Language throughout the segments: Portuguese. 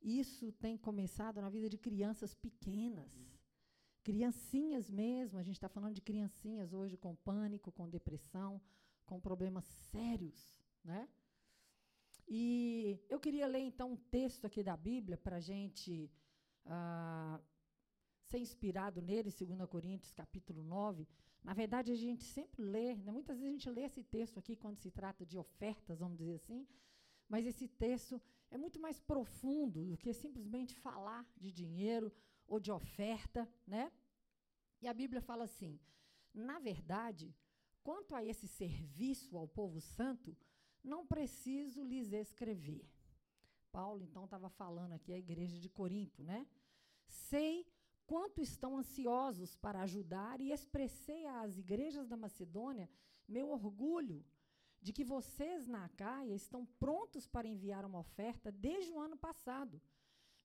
isso tem começado na vida de crianças pequenas. Criancinhas mesmo, a gente está falando de criancinhas hoje com pânico, com depressão, com problemas sérios, né? E eu queria ler então um texto aqui da Bíblia para a gente ah, ser inspirado nele, 2 Coríntios capítulo 9. Na verdade, a gente sempre lê, né? muitas vezes a gente lê esse texto aqui quando se trata de ofertas, vamos dizer assim, mas esse texto é muito mais profundo do que simplesmente falar de dinheiro ou de oferta, né? E a Bíblia fala assim: na verdade, quanto a esse serviço ao povo santo, não preciso lhes escrever. Paulo, então, estava falando aqui à igreja de Corinto, né? Sei quanto estão ansiosos para ajudar e expressei às igrejas da Macedônia meu orgulho de que vocês na Acaia estão prontos para enviar uma oferta desde o ano passado.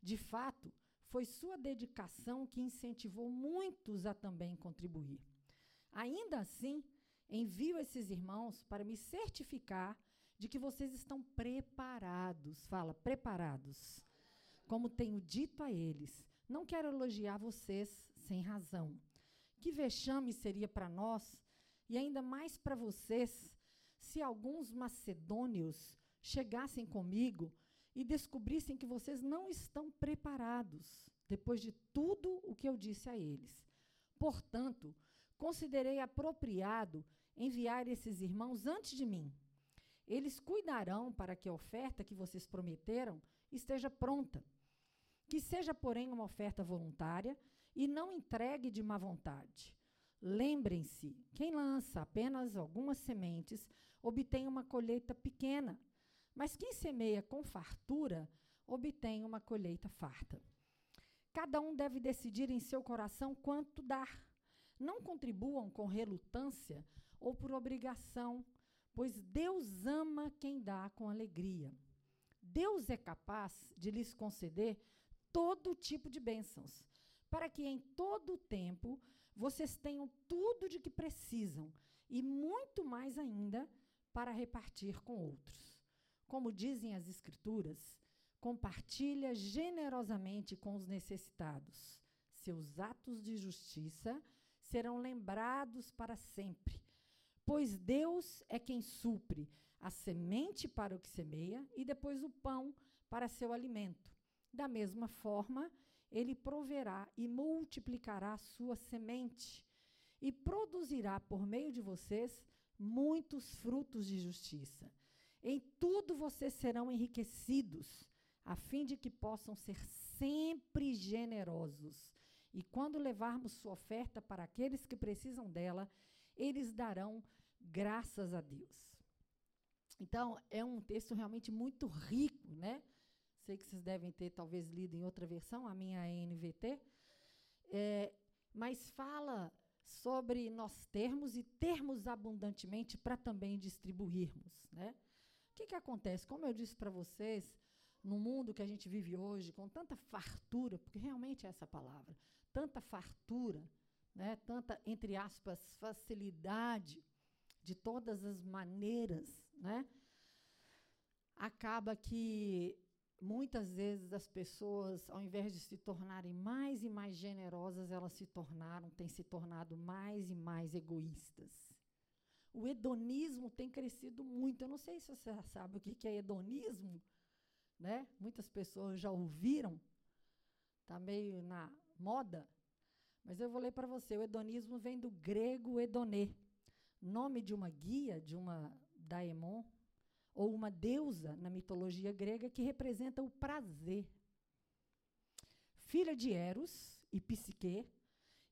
De fato, foi sua dedicação que incentivou muitos a também contribuir. Ainda assim, envio esses irmãos para me certificar de que vocês estão preparados. Fala, preparados. Como tenho dito a eles, não quero elogiar vocês sem razão. Que vexame seria para nós, e ainda mais para vocês, se alguns macedônios chegassem comigo e descobrissem que vocês não estão preparados, depois de tudo o que eu disse a eles. Portanto, considerei apropriado enviar esses irmãos antes de mim eles cuidarão para que a oferta que vocês prometeram esteja pronta. Que seja, porém, uma oferta voluntária e não entregue de má vontade. Lembrem-se: quem lança apenas algumas sementes obtém uma colheita pequena, mas quem semeia com fartura obtém uma colheita farta. Cada um deve decidir em seu coração quanto dar. Não contribuam com relutância ou por obrigação, pois Deus ama quem dá com alegria. Deus é capaz de lhes conceder todo tipo de bênçãos, para que em todo o tempo vocês tenham tudo de que precisam e muito mais ainda para repartir com outros. Como dizem as Escrituras, compartilha generosamente com os necessitados. Seus atos de justiça serão lembrados para sempre Pois Deus é quem supre a semente para o que semeia e depois o pão para seu alimento. Da mesma forma, ele proverá e multiplicará sua semente e produzirá por meio de vocês muitos frutos de justiça. Em tudo vocês serão enriquecidos, a fim de que possam ser sempre generosos. E quando levarmos sua oferta para aqueles que precisam dela, eles darão graças a Deus. Então, é um texto realmente muito rico, né? Sei que vocês devem ter talvez lido em outra versão, a minha é NVT. É, mas fala sobre nós termos e termos abundantemente para também distribuirmos. Né? O que, que acontece? Como eu disse para vocês, no mundo que a gente vive hoje, com tanta fartura, porque realmente é essa palavra, tanta fartura, né, tanta, entre aspas, facilidade, de todas as maneiras, né? Acaba que muitas vezes as pessoas, ao invés de se tornarem mais e mais generosas, elas se tornaram, têm se tornado mais e mais egoístas. O hedonismo tem crescido muito. Eu não sei se você sabe o que é hedonismo, né? Muitas pessoas já ouviram, está meio na moda, mas eu vou ler para você. O hedonismo vem do grego hedonê, nome de uma guia, de uma daemon, ou uma deusa na mitologia grega que representa o prazer. Filha de Eros e Psique,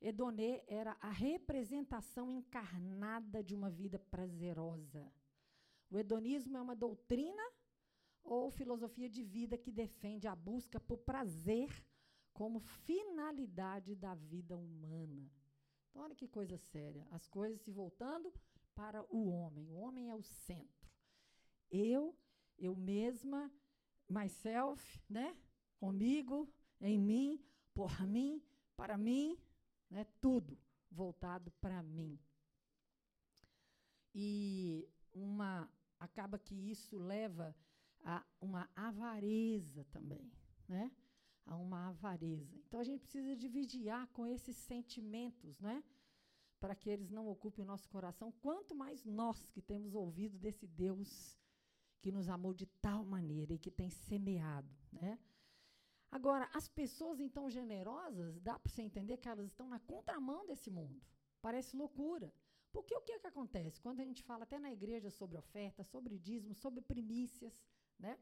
Edonê era a representação encarnada de uma vida prazerosa. O hedonismo é uma doutrina ou filosofia de vida que defende a busca por prazer como finalidade da vida humana. Então, olha que coisa séria. As coisas se voltando para o homem. O homem é o centro. Eu, eu mesma, myself, né? Comigo, em mim, por mim, para mim, né? Tudo voltado para mim. E uma acaba que isso leva a uma avareza também, né? a uma avareza. Então a gente precisa de vigiar com esses sentimentos, né? Para que eles não ocupem o nosso coração, quanto mais nós que temos ouvido desse Deus que nos amou de tal maneira e que tem semeado, né? Agora, as pessoas então generosas, dá para você entender que elas estão na contramão desse mundo. Parece loucura. Porque o que, é que acontece? Quando a gente fala até na igreja sobre oferta, sobre dízimo, sobre primícias, né?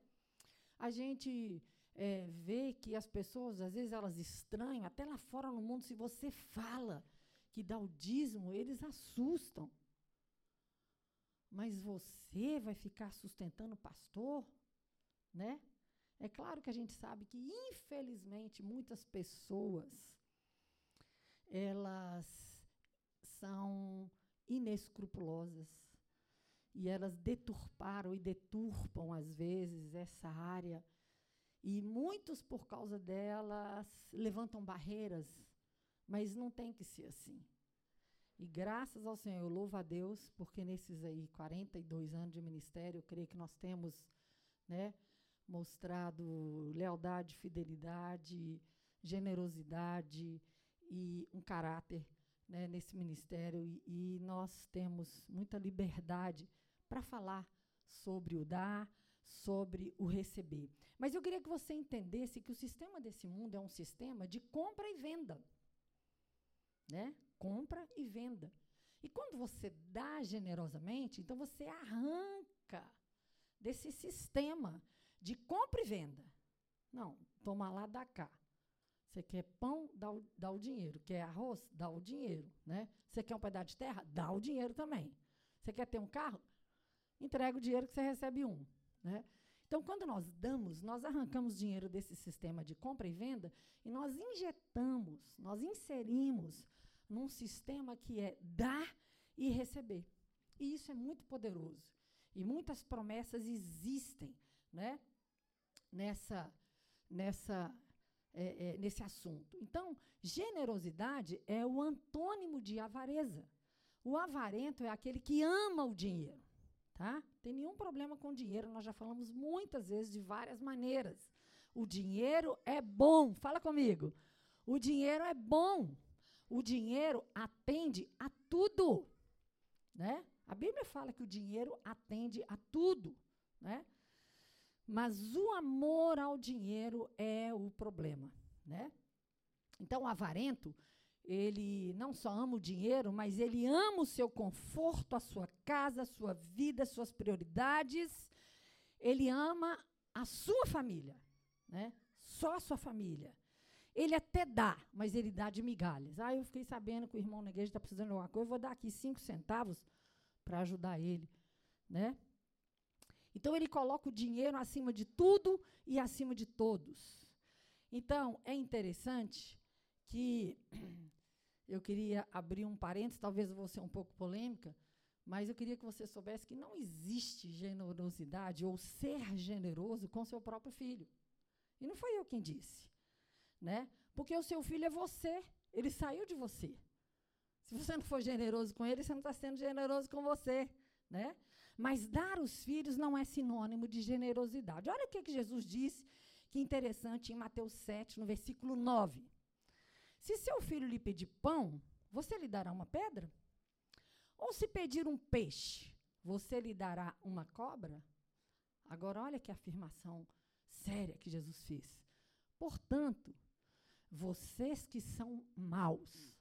A gente é, vê que as pessoas, às vezes, elas estranham, até lá fora no mundo, se você fala que dá o dízimo, eles assustam. Mas você vai ficar sustentando o pastor, né? É claro que a gente sabe que, infelizmente, muitas pessoas elas são inescrupulosas e elas deturparam e deturpam às vezes essa área e muitos por causa delas levantam barreiras, mas não tem que ser assim. E graças ao Senhor, eu louvo a Deus, porque nesses aí 42 anos de ministério, eu creio que nós temos, né, mostrado lealdade, fidelidade, generosidade e um caráter né, nesse ministério. E, e nós temos muita liberdade para falar sobre o dar, sobre o receber. Mas eu queria que você entendesse que o sistema desse mundo é um sistema de compra e venda. Né? Compra e venda. E quando você dá generosamente, então você arranca desse sistema de compra e venda. Não, toma lá, dá cá. Você quer pão, dá o, dá o dinheiro. Quer arroz, dá o dinheiro. Né? Você quer um pedaço de terra, dá o dinheiro também. Você quer ter um carro, entrega o dinheiro que você recebe um. Né? Então, quando nós damos, nós arrancamos dinheiro desse sistema de compra e venda e nós injetamos, nós inserimos num sistema que é dar e receber. E isso é muito poderoso. E muitas promessas existem né, nessa, nessa, é, é, nesse assunto. Então, generosidade é o antônimo de avareza. O avarento é aquele que ama o dinheiro. Tá? Tem nenhum problema com dinheiro, nós já falamos muitas vezes de várias maneiras. O dinheiro é bom, fala comigo. O dinheiro é bom. O dinheiro atende a tudo, né? A Bíblia fala que o dinheiro atende a tudo, né? Mas o amor ao dinheiro é o problema, né? Então, o avarento, ele não só ama o dinheiro, mas ele ama o seu conforto, a sua casa, a sua vida, as suas prioridades. Ele ama a sua família, né? Só a sua família. Ele até dá, mas ele dá de migalhas. Ah, eu fiquei sabendo que o irmão na está precisando de alguma coisa, eu vou dar aqui cinco centavos para ajudar ele, né? Então ele coloca o dinheiro acima de tudo e acima de todos. Então é interessante que eu queria abrir um parênteses, talvez eu vou ser um pouco polêmica, mas eu queria que você soubesse que não existe generosidade ou ser generoso com seu próprio filho. E não foi eu quem disse, né? Porque o seu filho é você, ele saiu de você. Se você não for generoso com ele, você não está sendo generoso com você, né? Mas dar os filhos não é sinônimo de generosidade. Olha o que, que Jesus disse, que interessante, em Mateus 7, no versículo 9. Se seu filho lhe pedir pão, você lhe dará uma pedra? Ou se pedir um peixe, você lhe dará uma cobra? Agora, olha que afirmação séria que Jesus fez. Portanto, vocês que são maus,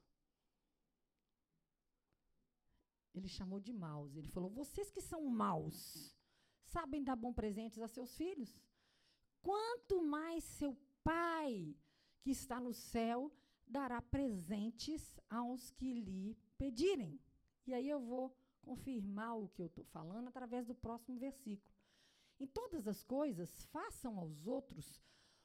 ele chamou de maus. Ele falou: vocês que são maus, sabem dar bons presentes a seus filhos? Quanto mais seu pai que está no céu dará presentes aos que lhe pedirem. E aí eu vou confirmar o que eu estou falando através do próximo versículo. Em todas as coisas, façam aos outros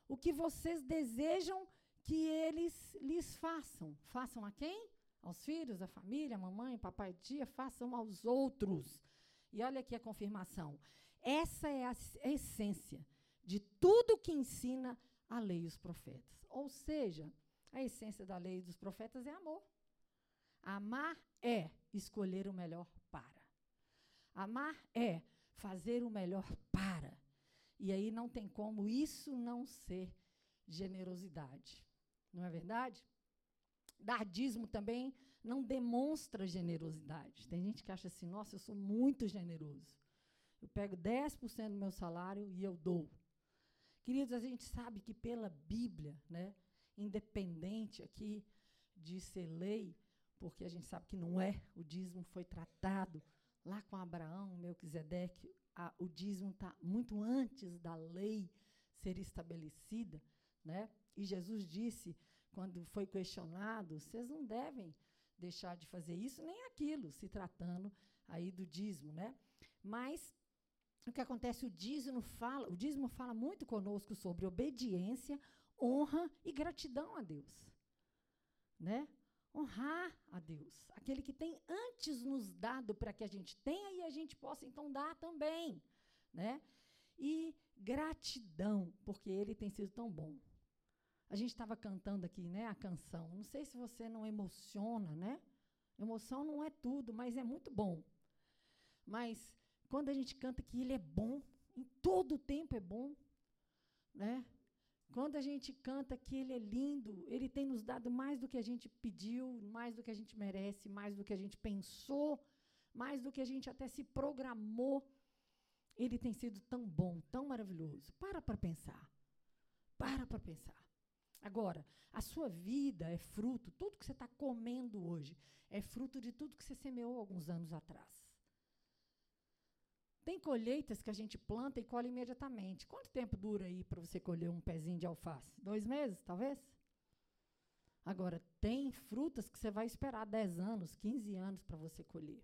o que vocês desejam que eles lhes façam. Façam a quem? Aos filhos, à família, à mamãe, papai, tia, façam aos outros. E olha aqui a confirmação. Essa é a essência de tudo que ensina a lei e os profetas. Ou seja, a essência da lei e dos profetas é amor. Amar é escolher o melhor para. Amar é fazer o melhor para. E aí não tem como isso não ser generosidade. Não é verdade? Dar dízimo também não demonstra generosidade. Tem gente que acha assim: nossa, eu sou muito generoso. Eu pego 10% do meu salário e eu dou. Queridos, a gente sabe que pela Bíblia, né, independente aqui de ser lei, porque a gente sabe que não é, o dízimo foi tratado lá com Abraão, Melquisedeque, a, o dízimo está muito antes da lei ser estabelecida, né? E Jesus disse, quando foi questionado, vocês não devem deixar de fazer isso nem aquilo, se tratando aí do dízimo, né? Mas o que acontece, o dízimo fala, o dízimo fala muito conosco sobre obediência, honra e gratidão a Deus. Né? Honrar a Deus, aquele que tem antes nos dado para que a gente tenha e a gente possa então dar também, né? E gratidão, porque ele tem sido tão bom. A gente estava cantando aqui, né, a canção. Não sei se você não emociona, né? Emoção não é tudo, mas é muito bom. Mas quando a gente canta que Ele é bom, em todo o tempo é bom, né? Quando a gente canta que Ele é lindo, Ele tem nos dado mais do que a gente pediu, mais do que a gente merece, mais do que a gente pensou, mais do que a gente até se programou. Ele tem sido tão bom, tão maravilhoso. Para para pensar. Para para pensar. Agora, a sua vida é fruto, tudo que você está comendo hoje, é fruto de tudo que você semeou alguns anos atrás. Tem colheitas que a gente planta e colhe imediatamente. Quanto tempo dura aí para você colher um pezinho de alface? Dois meses, talvez? Agora, tem frutas que você vai esperar 10 anos, 15 anos para você colher.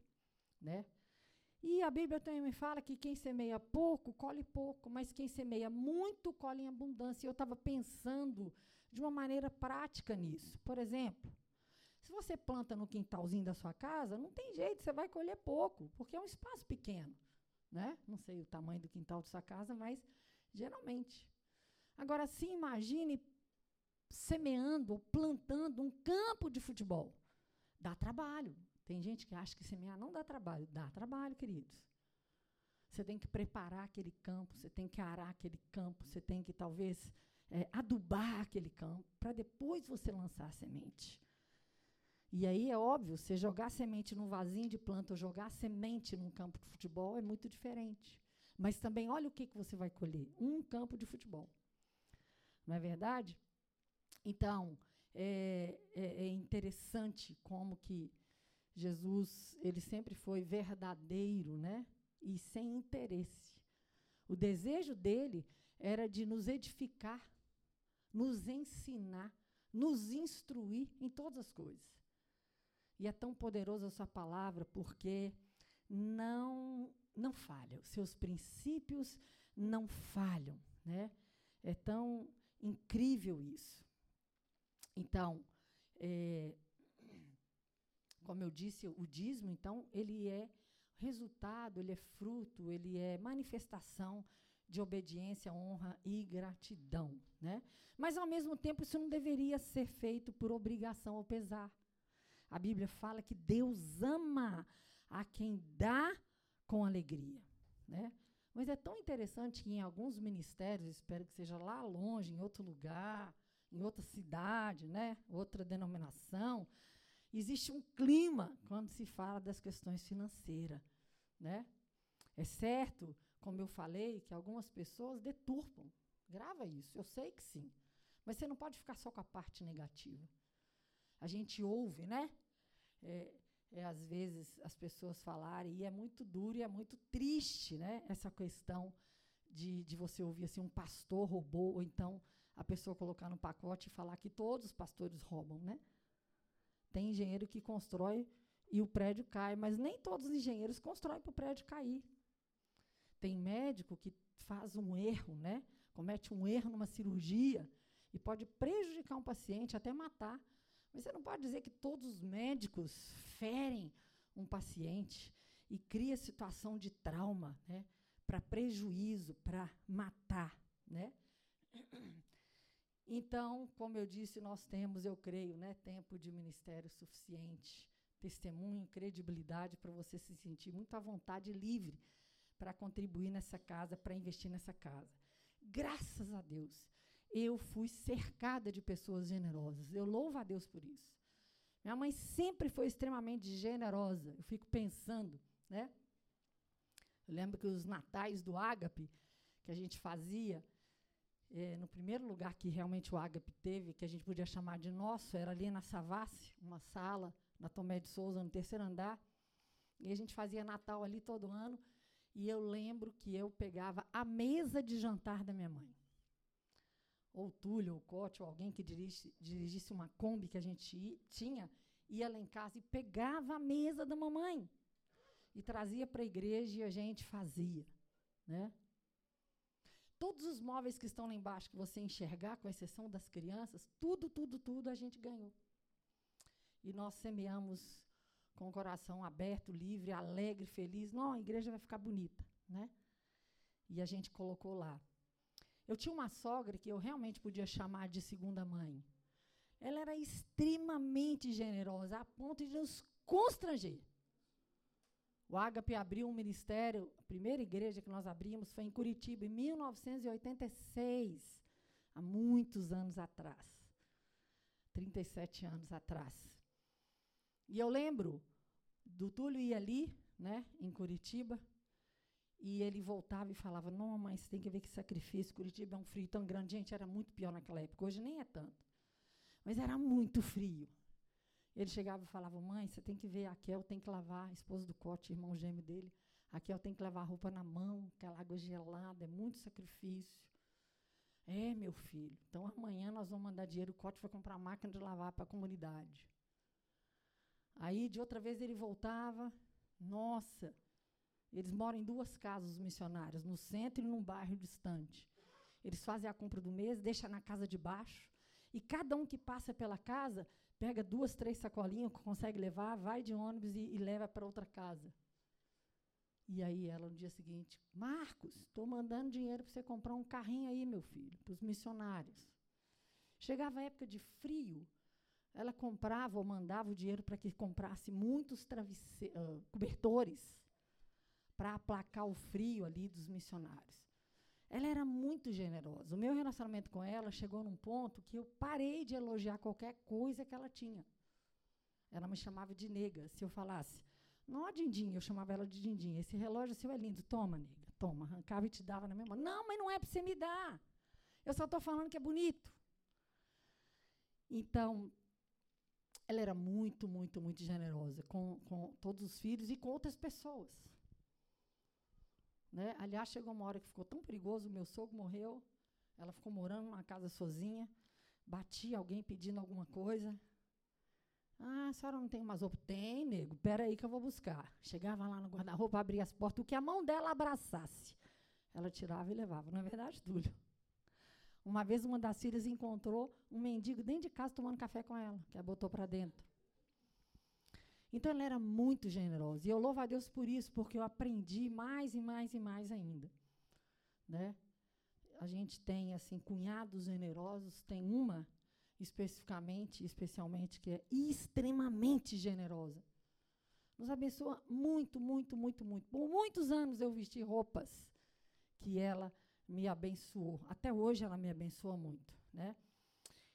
Né? E a Bíblia também me fala que quem semeia pouco, colhe pouco, mas quem semeia muito, colhe em abundância. Eu estava pensando de uma maneira prática nisso. Por exemplo, se você planta no quintalzinho da sua casa, não tem jeito, você vai colher pouco, porque é um espaço pequeno né? Não sei o tamanho do quintal de sua casa, mas geralmente. Agora, se imagine semeando ou plantando um campo de futebol. Dá trabalho. Tem gente que acha que semear não dá trabalho. Dá trabalho, queridos. Você tem que preparar aquele campo, você tem que arar aquele campo, você tem que talvez é, adubar aquele campo, para depois você lançar a semente. E aí é óbvio, você jogar semente num vasinho de planta ou jogar semente num campo de futebol é muito diferente. Mas também olha o que, que você vai colher: um campo de futebol. Não é verdade? Então, é, é, é interessante como que Jesus ele sempre foi verdadeiro, né? E sem interesse. O desejo dele era de nos edificar, nos ensinar, nos instruir em todas as coisas. E é tão poderosa a sua palavra porque não não falha. Os seus princípios não falham, né? É tão incrível isso. Então, é, como eu disse, o dízimo, então, ele é resultado, ele é fruto, ele é manifestação de obediência, honra e gratidão, né? Mas ao mesmo tempo isso não deveria ser feito por obrigação ou pesar. A Bíblia fala que Deus ama a quem dá com alegria, né? Mas é tão interessante que em alguns ministérios, espero que seja lá longe, em outro lugar, em outra cidade, né, outra denominação, existe um clima quando se fala das questões financeiras, né? É certo, como eu falei, que algumas pessoas deturpam. Grava isso, eu sei que sim. Mas você não pode ficar só com a parte negativa a gente ouve, né? É, é, às vezes as pessoas falarem, e é muito duro e é muito triste, né? Essa questão de, de você ouvir assim, um pastor roubou, ou então a pessoa colocar no pacote e falar que todos os pastores roubam, né? Tem engenheiro que constrói e o prédio cai, mas nem todos os engenheiros constroem para o prédio cair. Tem médico que faz um erro, né? Comete um erro numa cirurgia e pode prejudicar um paciente, até matar. Mas você não pode dizer que todos os médicos ferem um paciente e cria situação de trauma, né, para prejuízo, para matar, né? Então, como eu disse, nós temos, eu creio, né, tempo de ministério suficiente, testemunho, credibilidade para você se sentir muito à vontade e livre para contribuir nessa casa, para investir nessa casa. Graças a Deus, eu fui cercada de pessoas generosas. Eu louvo a Deus por isso. Minha mãe sempre foi extremamente generosa. Eu fico pensando, né? Eu lembro que os natais do Ágape, que a gente fazia, é, no primeiro lugar que realmente o Ágape teve, que a gente podia chamar de nosso, era ali na Savassi, uma sala, na Tomé de Souza, no terceiro andar. E a gente fazia Natal ali todo ano. E eu lembro que eu pegava a mesa de jantar da minha mãe. Ou Túlio, ou Cote, ou alguém que dirigisse, dirigisse uma Kombi que a gente tinha, ia lá em casa e pegava a mesa da mamãe e trazia para a igreja e a gente fazia, né? Todos os móveis que estão lá embaixo que você enxergar, com exceção das crianças, tudo, tudo, tudo a gente ganhou. E nós semeamos com o coração aberto, livre, alegre, feliz. Não, a igreja vai ficar bonita, né? E a gente colocou lá. Eu tinha uma sogra que eu realmente podia chamar de segunda mãe. Ela era extremamente generosa, a ponto de nos constranger. O Ágape abriu um ministério, a primeira igreja que nós abrimos foi em Curitiba, em 1986, há muitos anos atrás. 37 anos atrás. E eu lembro do Túlio ir ali, né, em Curitiba, e ele voltava e falava: Não, mas tem que ver que sacrifício. Curitiba é um frio tão grande. Gente, era muito pior naquela época. Hoje nem é tanto. Mas era muito frio. Ele chegava e falava: Mãe, você tem que ver, a Kel tem que lavar, esposa do Cote, irmão gêmeo dele. A Kel tem que lavar a roupa na mão, aquela água gelada, é muito sacrifício. É, meu filho. Então amanhã nós vamos mandar dinheiro, o Cote vai comprar máquina de lavar para a comunidade. Aí, de outra vez, ele voltava. Nossa, eles moram em duas casas, os missionários, no centro e num bairro distante. Eles fazem a compra do mês, deixam na casa de baixo. E cada um que passa pela casa pega duas, três sacolinhas, consegue levar, vai de ônibus e, e leva para outra casa. E aí ela, no dia seguinte, Marcos, estou mandando dinheiro para você comprar um carrinho aí, meu filho, para os missionários. Chegava a época de frio, ela comprava ou mandava o dinheiro para que comprasse muitos uh, cobertores para aplacar o frio ali dos missionários. Ela era muito generosa. O meu relacionamento com ela chegou num ponto que eu parei de elogiar qualquer coisa que ela tinha. Ela me chamava de nega. Se eu falasse, não, Dindim, eu chamava ela de Dindim. Esse relógio seu é lindo. Toma, nega, toma. Arrancava e te dava na minha mão. Não, mas não é para você me dar. Eu só estou falando que é bonito. Então, ela era muito, muito, muito generosa com, com todos os filhos e com outras pessoas. Né? Aliás, chegou uma hora que ficou tão perigoso, meu sogro morreu, ela ficou morando numa casa sozinha, batia alguém pedindo alguma coisa. Ah, a senhora não tem mais roupa? Tem, nego, peraí que eu vou buscar. Chegava lá no guarda-roupa, abria as portas, o que a mão dela abraçasse. Ela tirava e levava. Não é verdade, Túlio? Uma vez uma das filhas encontrou um mendigo dentro de casa tomando café com ela, que ela botou para dentro. Então ela era muito generosa. E eu louvo a Deus por isso, porque eu aprendi mais e mais e mais ainda. Né? A gente tem assim cunhados generosos, tem uma especificamente, especialmente que é extremamente generosa. Nos abençoa muito, muito, muito, muito. Por muitos anos eu vesti roupas que ela me abençoou. Até hoje ela me abençoa muito, né?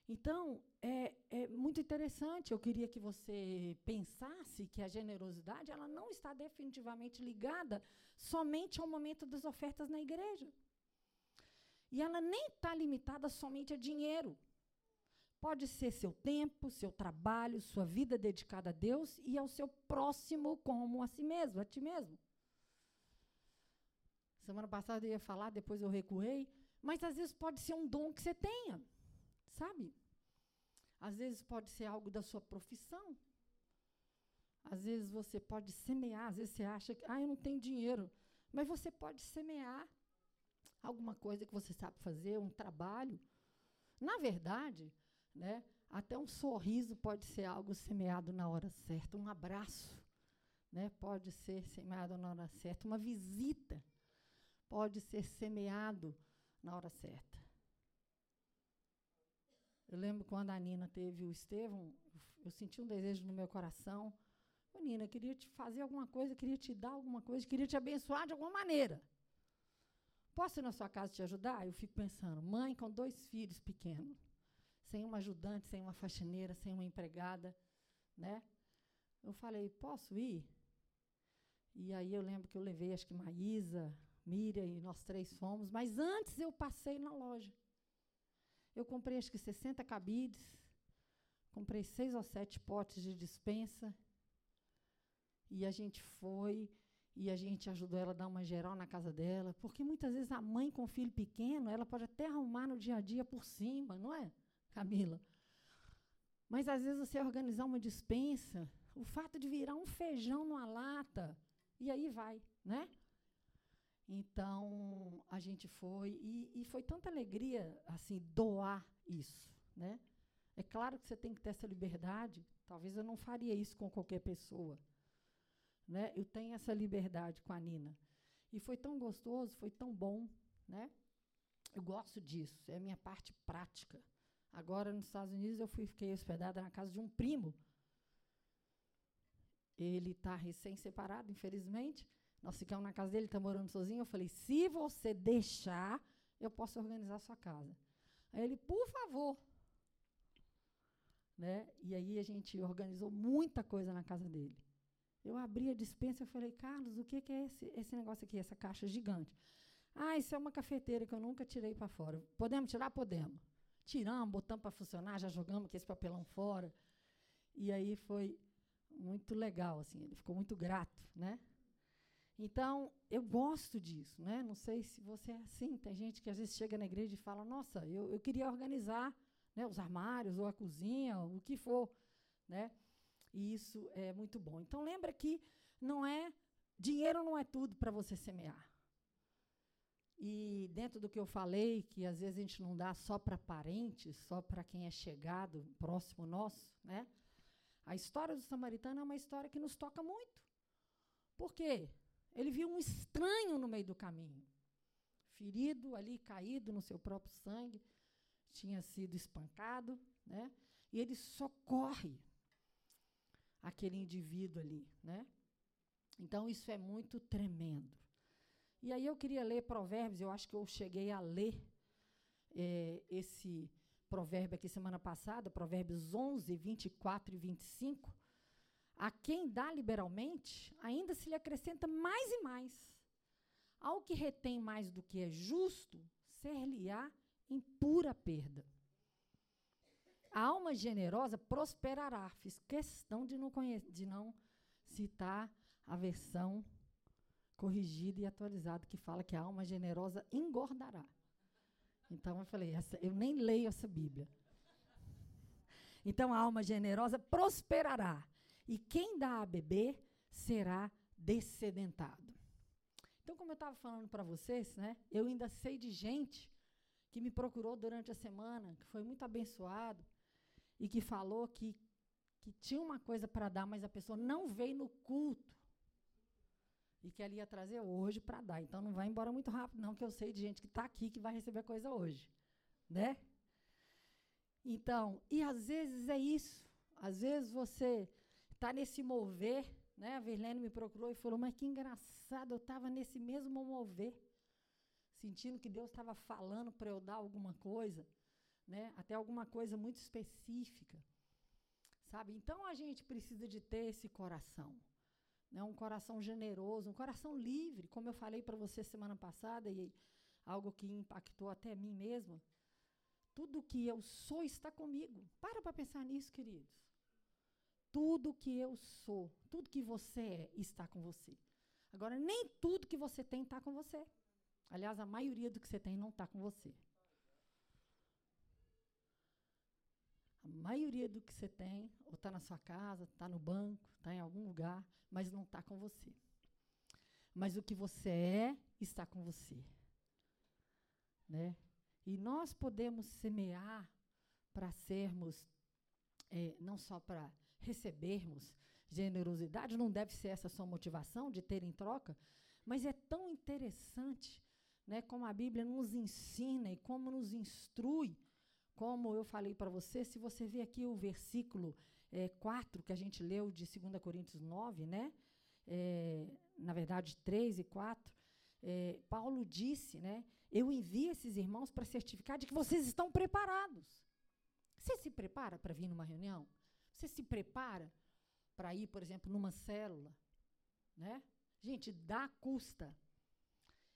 Então, é, é, muito interessante. Eu queria que você pensasse que a generosidade ela não está definitivamente ligada somente ao momento das ofertas na igreja. E ela nem está limitada somente a dinheiro. Pode ser seu tempo, seu trabalho, sua vida dedicada a Deus e ao seu próximo como a si mesmo, a ti mesmo. Semana passada eu ia falar, depois eu recuei, mas às vezes pode ser um dom que você tenha, sabe? Às vezes pode ser algo da sua profissão. Às vezes você pode semear, às vezes você acha que, ah, eu não tenho dinheiro. Mas você pode semear alguma coisa que você sabe fazer, um trabalho. Na verdade, né, até um sorriso pode ser algo semeado na hora certa, um abraço né, pode ser semeado na hora certa, uma visita pode ser semeado na hora certa. Eu lembro quando a Nina teve o Estevão, eu senti um desejo no meu coração. Nina, queria te fazer alguma coisa, queria te dar alguma coisa, queria te abençoar de alguma maneira. Posso ir na sua casa te ajudar? Eu fico pensando, mãe com dois filhos pequenos, sem uma ajudante, sem uma faxineira, sem uma empregada, né? Eu falei, posso ir? E aí eu lembro que eu levei, acho que Maísa, Miriam e nós três fomos, mas antes eu passei na loja. Eu comprei acho que 60 cabides, comprei seis ou sete potes de dispensa, e a gente foi e a gente ajudou ela a dar uma geral na casa dela, porque muitas vezes a mãe com filho pequeno, ela pode até arrumar no dia a dia por cima, não é, Camila? Mas às vezes você organizar uma dispensa, o fato de virar um feijão numa lata, e aí vai, né? Então a gente foi e, e foi tanta alegria assim doar isso, né? É claro que você tem que ter essa liberdade. Talvez eu não faria isso com qualquer pessoa, né? Eu tenho essa liberdade com a Nina. E foi tão gostoso, foi tão bom, né? Eu gosto disso, é a minha parte prática. Agora, nos Estados Unidos, eu fui, fiquei hospedada na casa de um primo. Ele está recém-separado, infelizmente. Nós ficamos na casa dele, está morando sozinho. Eu falei: se você deixar, eu posso organizar a sua casa. Aí ele, por favor. Né? E aí a gente organizou muita coisa na casa dele. Eu abri a dispensa e falei, Carlos, o que, que é esse, esse negócio aqui, essa caixa gigante? Ah, isso é uma cafeteira que eu nunca tirei para fora. Podemos tirar? Podemos. Tiramos, botamos para funcionar, já jogamos aqui esse papelão fora. E aí foi muito legal, assim, ele ficou muito grato, né? Então, eu gosto disso, né? Não sei se você é assim. Tem gente que às vezes chega na igreja e fala: Nossa, eu, eu queria organizar né, os armários ou a cozinha, o que for, né? E isso é muito bom. Então lembra que não é dinheiro não é tudo para você semear. E dentro do que eu falei, que às vezes a gente não dá só para parentes, só para quem é chegado, próximo nosso, né? A história do samaritano é uma história que nos toca muito. Por quê? Ele viu um estranho no meio do caminho, ferido ali, caído no seu próprio sangue, tinha sido espancado, né? E ele socorre aquele indivíduo ali, né? Então isso é muito tremendo. E aí eu queria ler Provérbios, eu acho que eu cheguei a ler é, esse provérbio aqui semana passada, Provérbios 11, 24 e 25. A quem dá liberalmente, ainda se lhe acrescenta mais e mais. Ao que retém mais do que é justo, ser-lhe-á em pura perda. A alma generosa prosperará. Fiz questão de não, de não citar a versão corrigida e atualizada que fala que a alma generosa engordará. Então eu falei, essa, eu nem leio essa Bíblia. Então a alma generosa prosperará, e quem dá a beber será descedentado. Então, como eu estava falando para vocês, né, eu ainda sei de gente que me procurou durante a semana, que foi muito abençoado, e que falou que, que tinha uma coisa para dar, mas a pessoa não veio no culto. E que ela ia trazer hoje para dar. Então não vai embora muito rápido, não, que eu sei de gente que está aqui que vai receber coisa hoje. Né? Então, e às vezes é isso. Às vezes você está nesse mover, né? A Verlene me procurou e falou: Mas que engraçado, eu estava nesse mesmo mover, sentindo que Deus estava falando para eu dar alguma coisa né? Até alguma coisa muito específica, sabe? Então a gente precisa de ter esse coração, né? Um coração generoso, um coração livre, como eu falei para você semana passada e algo que impactou até mim mesma. Tudo que eu sou está comigo. Para para pensar nisso, queridos. Tudo que eu sou, tudo que você é, está com você. Agora, nem tudo que você tem está com você. Aliás, a maioria do que você tem não está com você. A maioria do que você tem, ou está na sua casa, está no banco, está em algum lugar, mas não está com você. Mas o que você é, está com você. Né? E nós podemos semear para sermos, é, não só para recebermos generosidade, não deve ser essa sua motivação de ter em troca, mas é tão interessante né, como a Bíblia nos ensina e como nos instrui como eu falei para você, se você ver aqui o versículo é, 4 que a gente leu de 2 Coríntios 9, né? É, na verdade, 3 e 4, é, Paulo disse, né? Eu envio esses irmãos para certificar de que vocês estão preparados. Você se prepara para vir numa reunião? Você se prepara para ir, por exemplo, numa célula? Né? Gente, dá custa.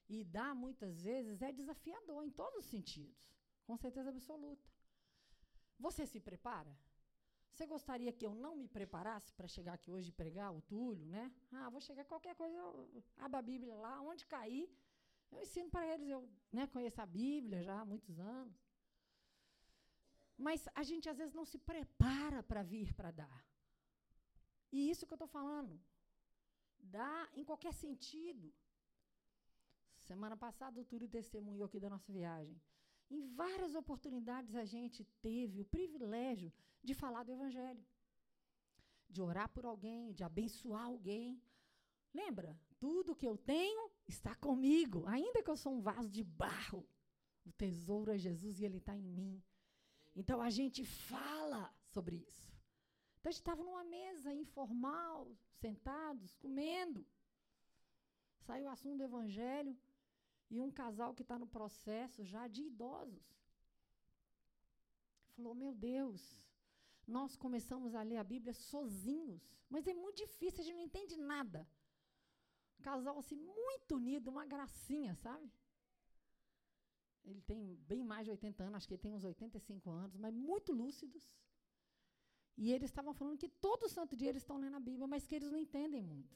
E dá, muitas vezes, é desafiador em todos os sentidos. Com certeza absoluta. Você se prepara? Você gostaria que eu não me preparasse para chegar aqui hoje e pregar o Túlio, né? Ah, vou chegar qualquer coisa, eu abro a Bíblia lá, onde cair, eu ensino para eles. Eu né, conheço a Bíblia já há muitos anos. Mas a gente às vezes não se prepara para vir para dar. E isso que eu estou falando. Dá em qualquer sentido. Semana passada o Túlio testemunhou aqui da nossa viagem. Em várias oportunidades a gente teve o privilégio de falar do Evangelho, de orar por alguém, de abençoar alguém. Lembra? Tudo que eu tenho está comigo, ainda que eu sou um vaso de barro. O tesouro é Jesus e ele está em mim. Então a gente fala sobre isso. Então a gente estava numa mesa informal, sentados, comendo. Saiu o assunto do evangelho e um casal que está no processo já de idosos. Falou: Meu Deus, nós começamos a ler a Bíblia sozinhos, mas é muito difícil, a gente não entende nada. Um casal assim, muito unido, uma gracinha, sabe? Ele tem bem mais de 80 anos, acho que ele tem uns 85 anos, mas muito lúcidos. E eles estavam falando que todo santo dia eles estão lendo a Bíblia, mas que eles não entendem muito.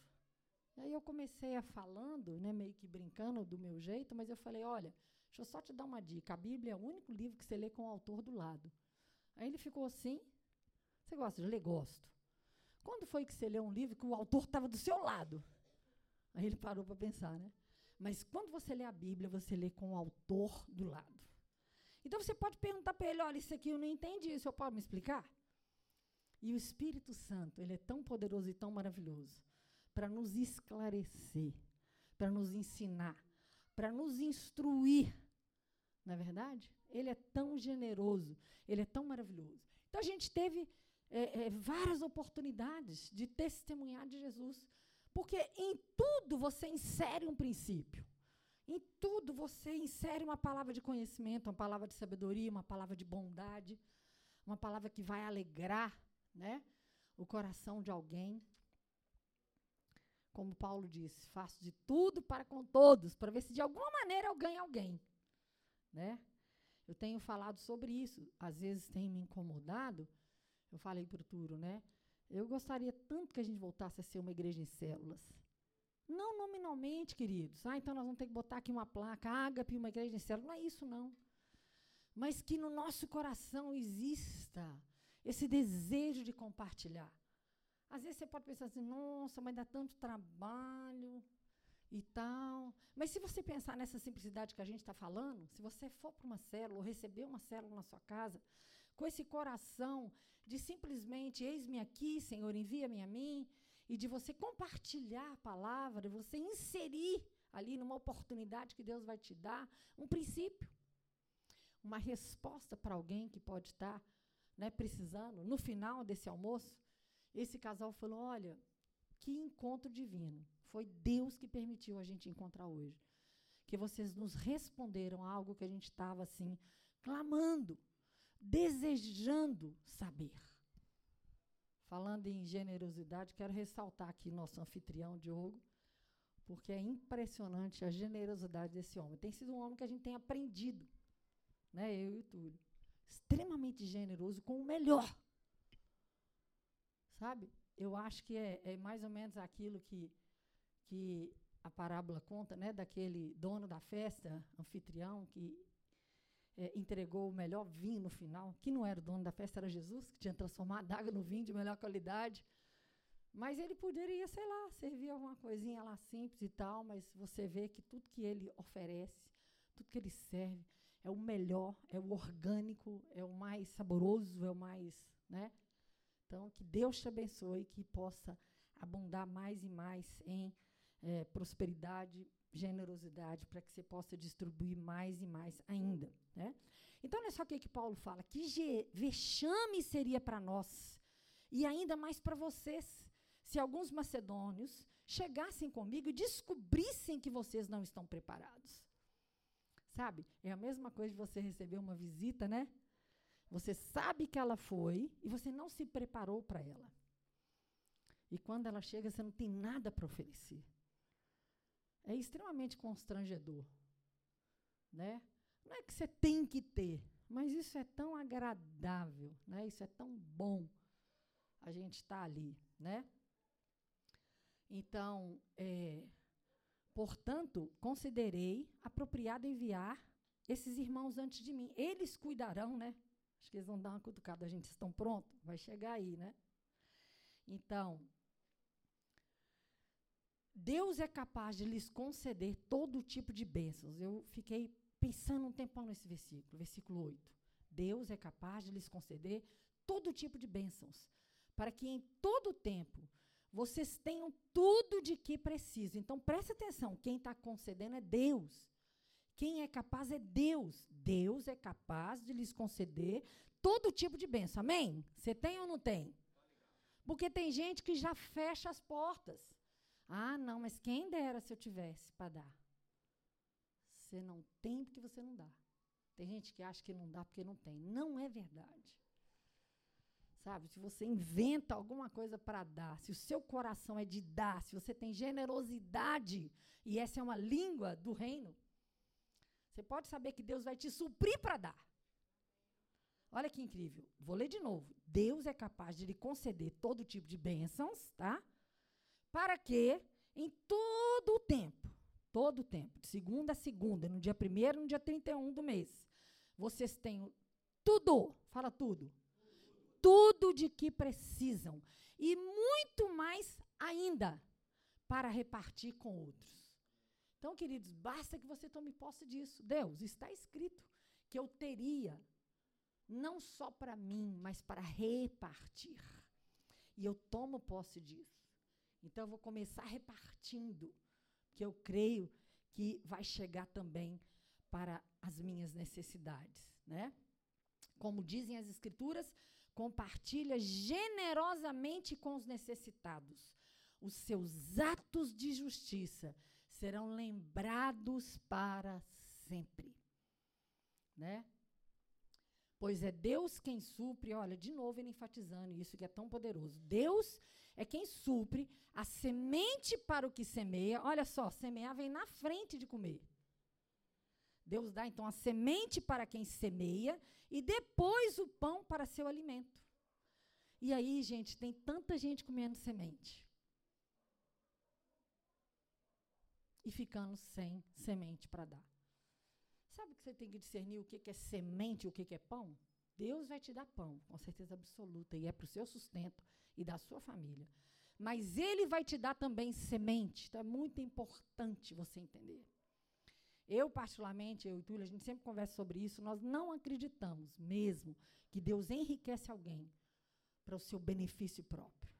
E aí eu comecei a falando, né, meio que brincando do meu jeito, mas eu falei, olha, deixa eu só te dar uma dica. A Bíblia é o único livro que você lê com o autor do lado. Aí ele ficou assim, você gosta de ler? Gosto. Quando foi que você leu um livro que o autor estava do seu lado? Aí ele parou para pensar, né? Mas quando você lê a Bíblia, você lê com o autor do lado. Então você pode perguntar para ele: olha, isso aqui eu não entendi, o senhor pode me explicar? E o Espírito Santo, ele é tão poderoso e tão maravilhoso para nos esclarecer, para nos ensinar, para nos instruir. Não é verdade? Ele é tão generoso, ele é tão maravilhoso. Então a gente teve é, é, várias oportunidades de testemunhar de Jesus. Porque em tudo você insere um princípio. Em tudo você insere uma palavra de conhecimento, uma palavra de sabedoria, uma palavra de bondade, uma palavra que vai alegrar né, o coração de alguém. Como Paulo disse, faço de tudo para com todos, para ver se de alguma maneira eu ganho alguém. Né? Eu tenho falado sobre isso, às vezes tem me incomodado. Eu falei para o Turo, né? Eu gostaria tanto que a gente voltasse a ser uma igreja em células. Não nominalmente, queridos. Ah, então nós vamos ter que botar aqui uma placa, ágape, uma igreja em células. Não é isso, não. Mas que no nosso coração exista esse desejo de compartilhar. Às vezes você pode pensar assim, nossa, mas dá tanto trabalho e tal. Mas se você pensar nessa simplicidade que a gente está falando, se você for para uma célula ou receber uma célula na sua casa, com esse coração de simplesmente, eis-me aqui, Senhor, envia-me a mim, e de você compartilhar a palavra, você inserir ali numa oportunidade que Deus vai te dar, um princípio, uma resposta para alguém que pode estar né, precisando. No final desse almoço, esse casal falou: Olha, que encontro divino. Foi Deus que permitiu a gente encontrar hoje. Que vocês nos responderam a algo que a gente estava assim, clamando desejando saber. Falando em generosidade, quero ressaltar aqui nosso anfitrião, Diogo, porque é impressionante a generosidade desse homem. Tem sido um homem que a gente tem aprendido, né, eu e o Túlio. Extremamente generoso com o melhor. Sabe? Eu acho que é, é mais ou menos aquilo que, que a parábola conta, né, daquele dono da festa, anfitrião, que é, entregou o melhor vinho no final, que não era o dono da festa, era Jesus, que tinha transformado a água no vinho de melhor qualidade. Mas ele poderia, sei lá, servir alguma coisinha lá simples e tal, mas você vê que tudo que ele oferece, tudo que ele serve, é o melhor, é o orgânico, é o mais saboroso, é o mais, né? Então, que Deus te abençoe, que possa abundar mais e mais em é, prosperidade, generosidade para que você possa distribuir mais e mais ainda. Né? Então, olha só o que, que Paulo fala: que vexame seria para nós, e ainda mais para vocês, se alguns macedônios chegassem comigo e descobrissem que vocês não estão preparados. Sabe? É a mesma coisa de você receber uma visita, né? Você sabe que ela foi e você não se preparou para ela. E quando ela chega, você não tem nada para oferecer. É extremamente constrangedor. Né? Não é que você tem que ter, mas isso é tão agradável, né? isso é tão bom a gente estar tá ali. Né? Então, é, portanto, considerei apropriado enviar esses irmãos antes de mim. Eles cuidarão, né? Acho que eles vão dar uma cutucada. A gente estão prontos? Vai chegar aí, né? Então, Deus é capaz de lhes conceder todo tipo de bênçãos. Eu fiquei pensando um tempão nesse versículo, versículo 8. Deus é capaz de lhes conceder todo tipo de bênçãos, para que em todo tempo vocês tenham tudo de que precisam. Então preste atenção: quem está concedendo é Deus. Quem é capaz é Deus. Deus é capaz de lhes conceder todo tipo de bênção. Amém? Você tem ou não tem? Porque tem gente que já fecha as portas. Ah, não, mas quem dera se eu tivesse para dar. Você não tem porque você não dá. Tem gente que acha que não dá porque não tem. Não é verdade. Sabe, se você inventa alguma coisa para dar, se o seu coração é de dar, se você tem generosidade, e essa é uma língua do reino, você pode saber que Deus vai te suprir para dar. Olha que incrível. Vou ler de novo. Deus é capaz de lhe conceder todo tipo de bênçãos, tá? Para que, em todo o tempo, todo o tempo, de segunda a segunda, no dia 1 no dia 31 do mês, vocês tenham tudo, fala tudo, tudo de que precisam e muito mais ainda para repartir com outros. Então, queridos, basta que você tome posse disso. Deus, está escrito que eu teria não só para mim, mas para repartir. E eu tomo posse disso. Então eu vou começar repartindo, que eu creio que vai chegar também para as minhas necessidades, né? Como dizem as escrituras, compartilha generosamente com os necessitados. Os seus atos de justiça serão lembrados para sempre, né? Pois é Deus quem supre, olha, de novo ele enfatizando isso que é tão poderoso. Deus é quem supre a semente para o que semeia. Olha só, semear vem na frente de comer. Deus dá então a semente para quem semeia e depois o pão para seu alimento. E aí, gente, tem tanta gente comendo semente. E ficando sem semente para dar. Sabe que você tem que discernir o que, é semente e o que é pão? Deus vai te dar pão, com certeza absoluta, e é para o seu sustento e da sua família. Mas Ele vai te dar também semente. Então é muito importante você entender. Eu, particularmente, eu e Túlio, a gente sempre conversa sobre isso, nós não acreditamos mesmo que Deus enriquece alguém para o seu benefício próprio.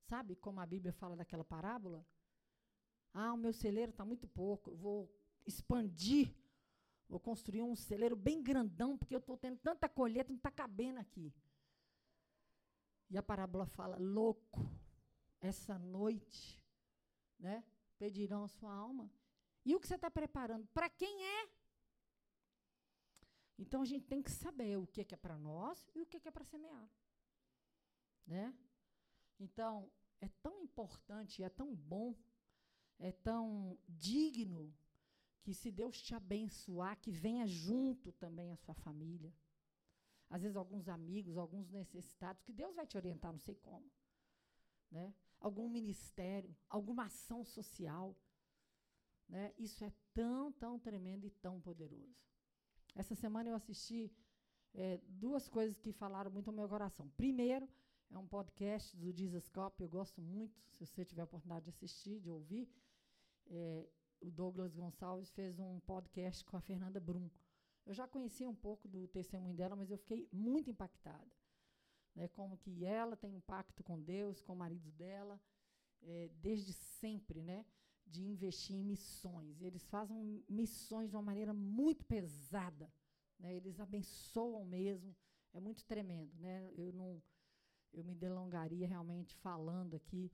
Sabe como a Bíblia fala daquela parábola? Ah, o meu celeiro está muito pouco, eu vou expandir Vou construir um celeiro bem grandão, porque eu estou tendo tanta colheita, não está cabendo aqui. E a parábola fala: louco, essa noite, né, pedirão a sua alma. E o que você está preparando? Para quem é? Então a gente tem que saber o que é, é para nós e o que é, é para semear. Né? Então, é tão importante, é tão bom, é tão digno que se Deus te abençoar, que venha junto também a sua família. Às vezes alguns amigos, alguns necessitados, que Deus vai te orientar, não sei como. Né? Algum ministério, alguma ação social. Né? Isso é tão, tão tremendo e tão poderoso. Essa semana eu assisti é, duas coisas que falaram muito ao meu coração. Primeiro, é um podcast do Jesus Cop, eu gosto muito, se você tiver a oportunidade de assistir, de ouvir. É, o Douglas Gonçalves fez um podcast com a Fernanda Brum. Eu já conhecia um pouco do testemunho dela, mas eu fiquei muito impactada. Né, como que ela tem um pacto com Deus, com o marido dela, é, desde sempre, né, de investir em missões. Eles fazem missões de uma maneira muito pesada. Né, eles abençoam mesmo. É muito tremendo. Né, eu, não, eu me delongaria realmente falando aqui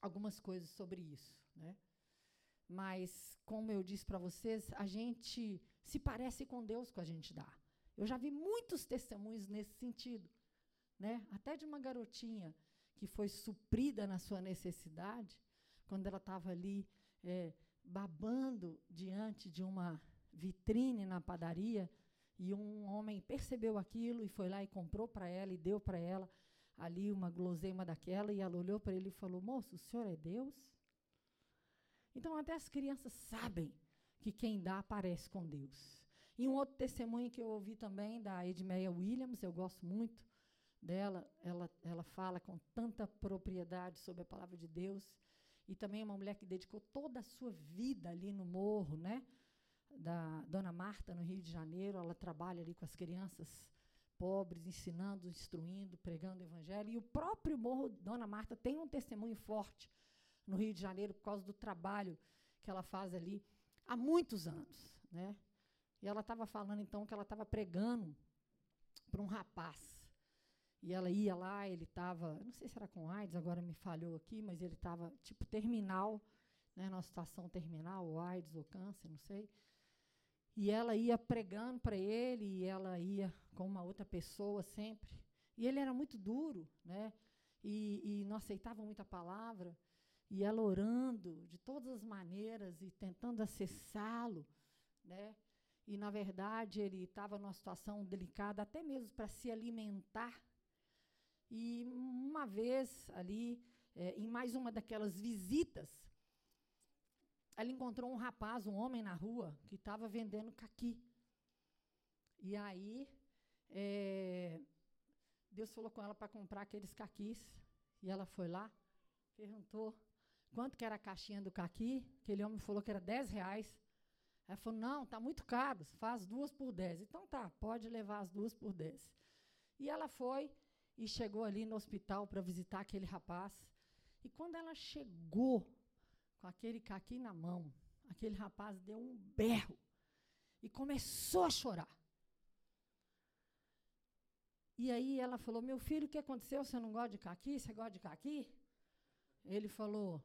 algumas coisas sobre isso, né? Mas, como eu disse para vocês, a gente se parece com Deus com a gente dá. Eu já vi muitos testemunhos nesse sentido, né? Até de uma garotinha que foi suprida na sua necessidade, quando ela estava ali é, babando diante de uma vitrine na padaria, e um homem percebeu aquilo e foi lá e comprou para ela e deu para ela ali uma guloseima daquela, e ela olhou para ele e falou: Moço, o senhor é Deus? Então, até as crianças sabem que quem dá aparece com Deus. E um outro testemunho que eu ouvi também, da Edmeia Williams, eu gosto muito dela, ela, ela fala com tanta propriedade sobre a palavra de Deus. E também é uma mulher que dedicou toda a sua vida ali no morro, né? Da Dona Marta, no Rio de Janeiro. Ela trabalha ali com as crianças pobres, ensinando, instruindo, pregando o evangelho. E o próprio Morro Dona Marta tem um testemunho forte no Rio de Janeiro por causa do trabalho que ela faz ali há muitos anos, né? E ela estava falando então que ela estava pregando para um rapaz. E ela ia lá, ele estava, não sei se era com AIDS, agora me falhou aqui, mas ele estava tipo terminal, né, numa situação terminal, ou AIDS ou câncer, não sei. E ela ia pregando para ele, e ela ia com uma outra pessoa sempre. E ele era muito duro, né? E, e não aceitava muita palavra. E ela orando de todas as maneiras e tentando acessá-lo, né? E, na verdade, ele estava numa situação delicada, até mesmo para se alimentar. E, uma vez ali, é, em mais uma daquelas visitas, ela encontrou um rapaz, um homem na rua, que estava vendendo caqui. E aí, é, Deus falou com ela para comprar aqueles caquis. E ela foi lá, perguntou quanto que era a caixinha do caqui. Aquele homem falou que era 10 reais. Ela falou, não, está muito caro, faz duas por 10. Então tá, pode levar as duas por 10. E ela foi e chegou ali no hospital para visitar aquele rapaz. E quando ela chegou com aquele caqui na mão, aquele rapaz deu um berro e começou a chorar. E aí ela falou: Meu filho, o que aconteceu? Você não gosta de caqui? Você gosta de caqui? Ele falou: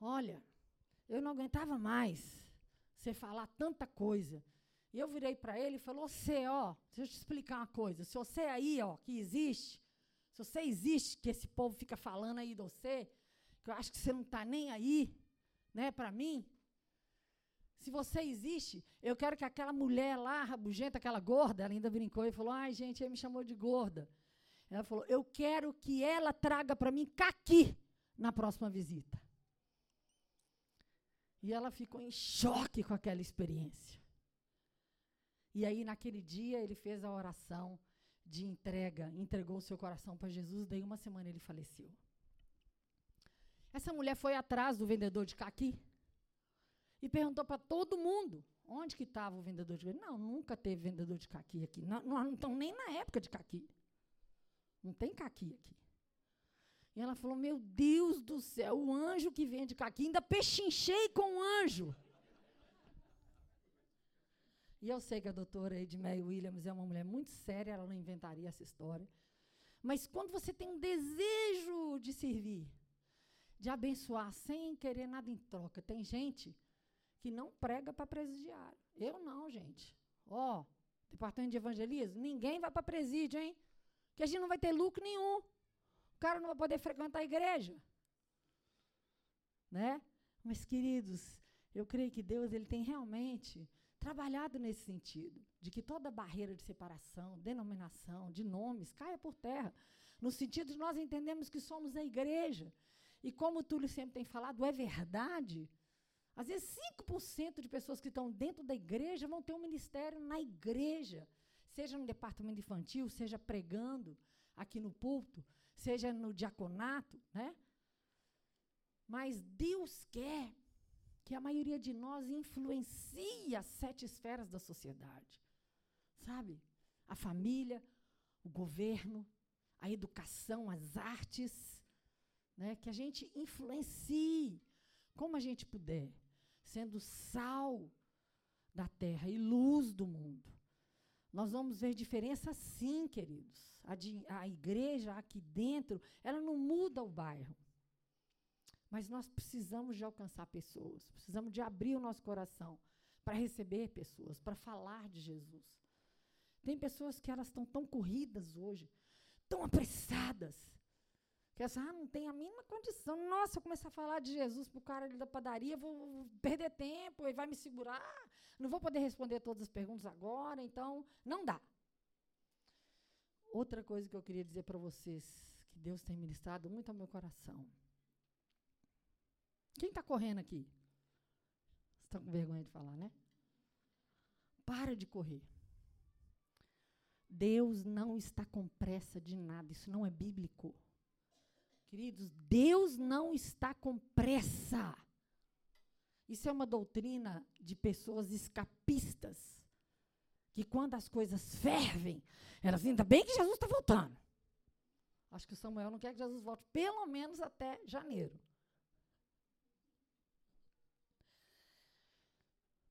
Olha, eu não aguentava mais você falar tanta coisa. E eu virei para ele e falou: Você, ó, deixa eu te explicar uma coisa. Se você aí, ó, que existe, se você existe, que esse povo fica falando aí de você, que eu acho que você não está nem aí, né, para mim. Se você existe, eu quero que aquela mulher lá, rabugenta, aquela gorda, ela ainda brincou e falou: ai, gente, ele me chamou de gorda. Ela falou: eu quero que ela traga para mim caqui na próxima visita. E ela ficou em choque com aquela experiência. E aí, naquele dia, ele fez a oração de entrega, entregou o seu coração para Jesus, daí uma semana ele faleceu. Essa mulher foi atrás do vendedor de caqui e perguntou para todo mundo onde que estava o vendedor de caqui. Não, nunca teve vendedor de caqui aqui. Não, não estão nem na época de caqui. Não tem caqui aqui. E ela falou: Meu Deus do céu, o anjo que vende caqui, ainda pechinchei com o anjo. E eu sei que a doutora Edmeia Williams é uma mulher muito séria, ela não inventaria essa história. Mas quando você tem um desejo de servir, de abençoar sem querer nada em troca. Tem gente que não prega para presidiário. Eu não, gente. Ó, oh, departamento de evangelismo, ninguém vai para presídio, hein? Que a gente não vai ter lucro nenhum. Cara não vai poder frequentar a igreja. Né? Mas, queridos, eu creio que Deus ele tem realmente trabalhado nesse sentido, de que toda barreira de separação, denominação, de nomes, caia por terra, no sentido de nós entendemos que somos a igreja, e como o Túlio sempre tem falado, é verdade. Às vezes 5% de pessoas que estão dentro da igreja vão ter um ministério na igreja, seja no departamento infantil, seja pregando aqui no púlpito, seja no diaconato, né? Mas Deus quer que a maioria de nós influencie as sete esferas da sociedade. Sabe? A família, o governo, a educação, as artes, né? que a gente influencie como a gente puder, sendo sal da terra e luz do mundo. Nós vamos ver diferença sim, queridos. A, de, a igreja aqui dentro, ela não muda o bairro. Mas nós precisamos de alcançar pessoas, precisamos de abrir o nosso coração para receber pessoas, para falar de Jesus. Tem pessoas que elas estão tão corridas hoje, tão apressadas, que elas ah, não tem a mínima condição. Nossa, eu começar a falar de Jesus para o cara ali da padaria, vou, perder tempo, ele vai me segurar, não vou poder responder todas as perguntas agora, então não dá. Outra coisa que eu queria dizer para vocês, que Deus tem ministrado muito ao meu coração. Quem está correndo aqui? Você está com vergonha de falar, né? Para de correr. Deus não está com pressa de nada, isso não é bíblico. Queridos, Deus não está com pressa. Isso é uma doutrina de pessoas escapistas que quando as coisas fervem, elas ainda bem que Jesus está voltando. Acho que o Samuel não quer que Jesus volte pelo menos até janeiro.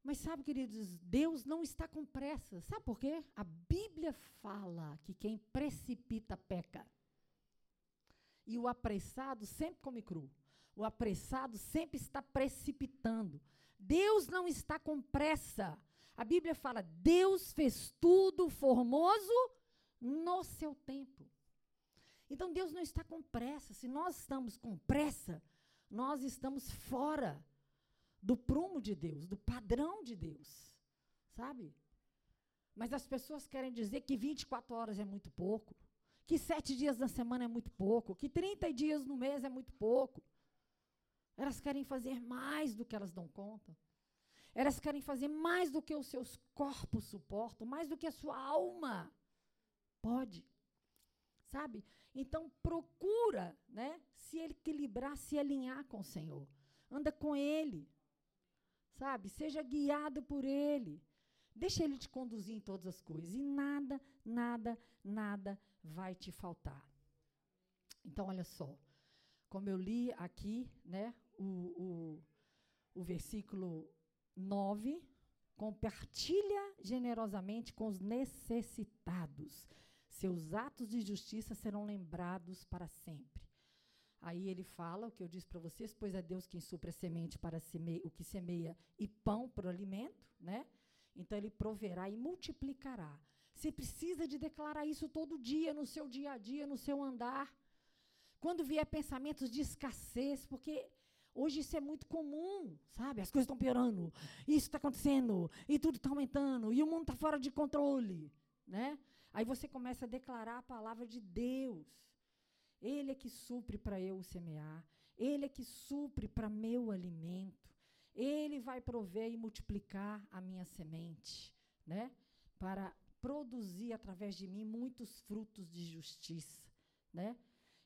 Mas sabe, queridos, Deus não está com pressa. Sabe por quê? A Bíblia fala que quem precipita peca. E o apressado sempre come cru. O apressado sempre está precipitando. Deus não está com pressa. A Bíblia fala: Deus fez tudo formoso no seu tempo. Então Deus não está com pressa. Se nós estamos com pressa, nós estamos fora do prumo de Deus, do padrão de Deus. Sabe? Mas as pessoas querem dizer que 24 horas é muito pouco, que sete dias na semana é muito pouco, que 30 dias no mês é muito pouco. Elas querem fazer mais do que elas dão conta. Elas querem fazer mais do que os seus corpos suportam, mais do que a sua alma pode. Sabe? Então procura, né, se equilibrar, se alinhar com o Senhor. Anda com ele. Sabe? Seja guiado por ele. Deixa ele te conduzir em todas as coisas e nada, nada, nada vai te faltar. Então olha só, como eu li aqui, né, o, o, o versículo 9, compartilha generosamente com os necessitados. Seus atos de justiça serão lembrados para sempre. Aí ele fala o que eu disse para vocês, pois é Deus quem supre a semente para semeia, o que semeia e pão para o alimento, né? Então ele proverá e multiplicará. Você precisa de declarar isso todo dia, no seu dia a dia, no seu andar. Quando vier pensamentos de escassez, porque Hoje isso é muito comum, sabe? As coisas estão piorando, isso está acontecendo, e tudo está aumentando, e o mundo está fora de controle, né? Aí você começa a declarar a palavra de Deus. Ele é que supre para eu semear, ele é que supre para meu alimento, ele vai prover e multiplicar a minha semente, né? Para produzir através de mim muitos frutos de justiça, né?